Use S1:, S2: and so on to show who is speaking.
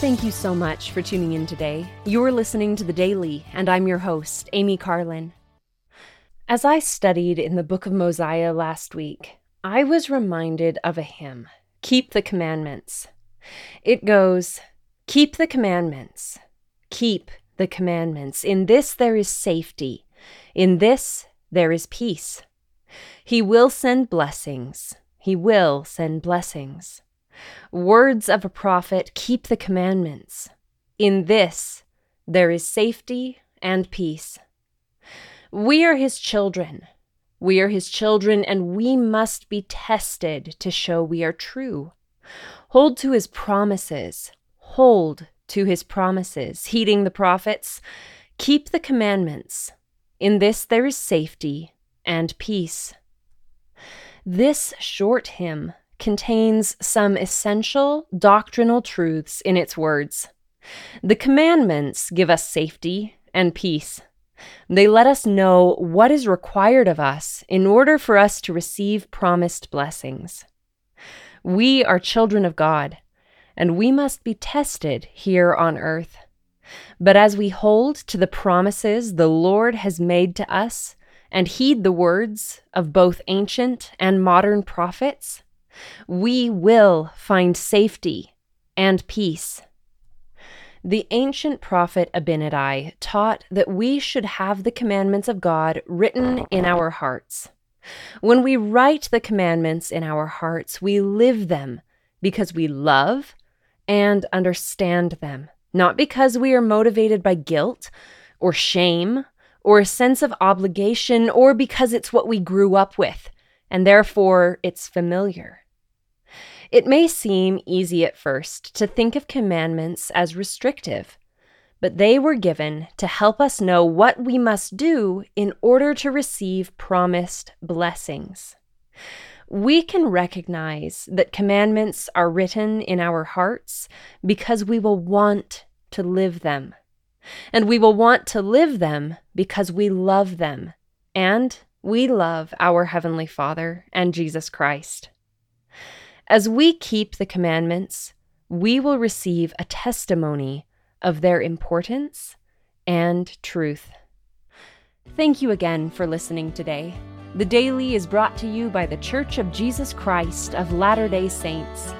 S1: Thank you so much for tuning in today. You're listening to The Daily, and I'm your host, Amy Carlin. As I studied in the book of Mosiah last week, I was reminded of a hymn, Keep the Commandments. It goes, Keep the commandments, keep the commandments. In this there is safety, in this there is peace. He will send blessings, he will send blessings. Words of a prophet keep the commandments. In this there is safety and peace. We are his children. We are his children, and we must be tested to show we are true. Hold to his promises. Hold to his promises, heeding the prophets. Keep the commandments. In this there is safety and peace. This short hymn contains some essential doctrinal truths in its words. The commandments give us safety and peace. They let us know what is required of us in order for us to receive promised blessings. We are children of God, and we must be tested here on earth. But as we hold to the promises the Lord has made to us and heed the words of both ancient and modern prophets, we will find safety and peace. The ancient prophet Abinadi taught that we should have the commandments of God written in our hearts. When we write the commandments in our hearts, we live them because we love and understand them, not because we are motivated by guilt or shame or a sense of obligation or because it's what we grew up with and therefore it's familiar. It may seem easy at first to think of commandments as restrictive, but they were given to help us know what we must do in order to receive promised blessings. We can recognize that commandments are written in our hearts because we will want to live them. And we will want to live them because we love them and we love our Heavenly Father and Jesus Christ. As we keep the commandments, we will receive a testimony of their importance and truth. Thank you again for listening today. The Daily is brought to you by The Church of Jesus Christ of Latter day Saints.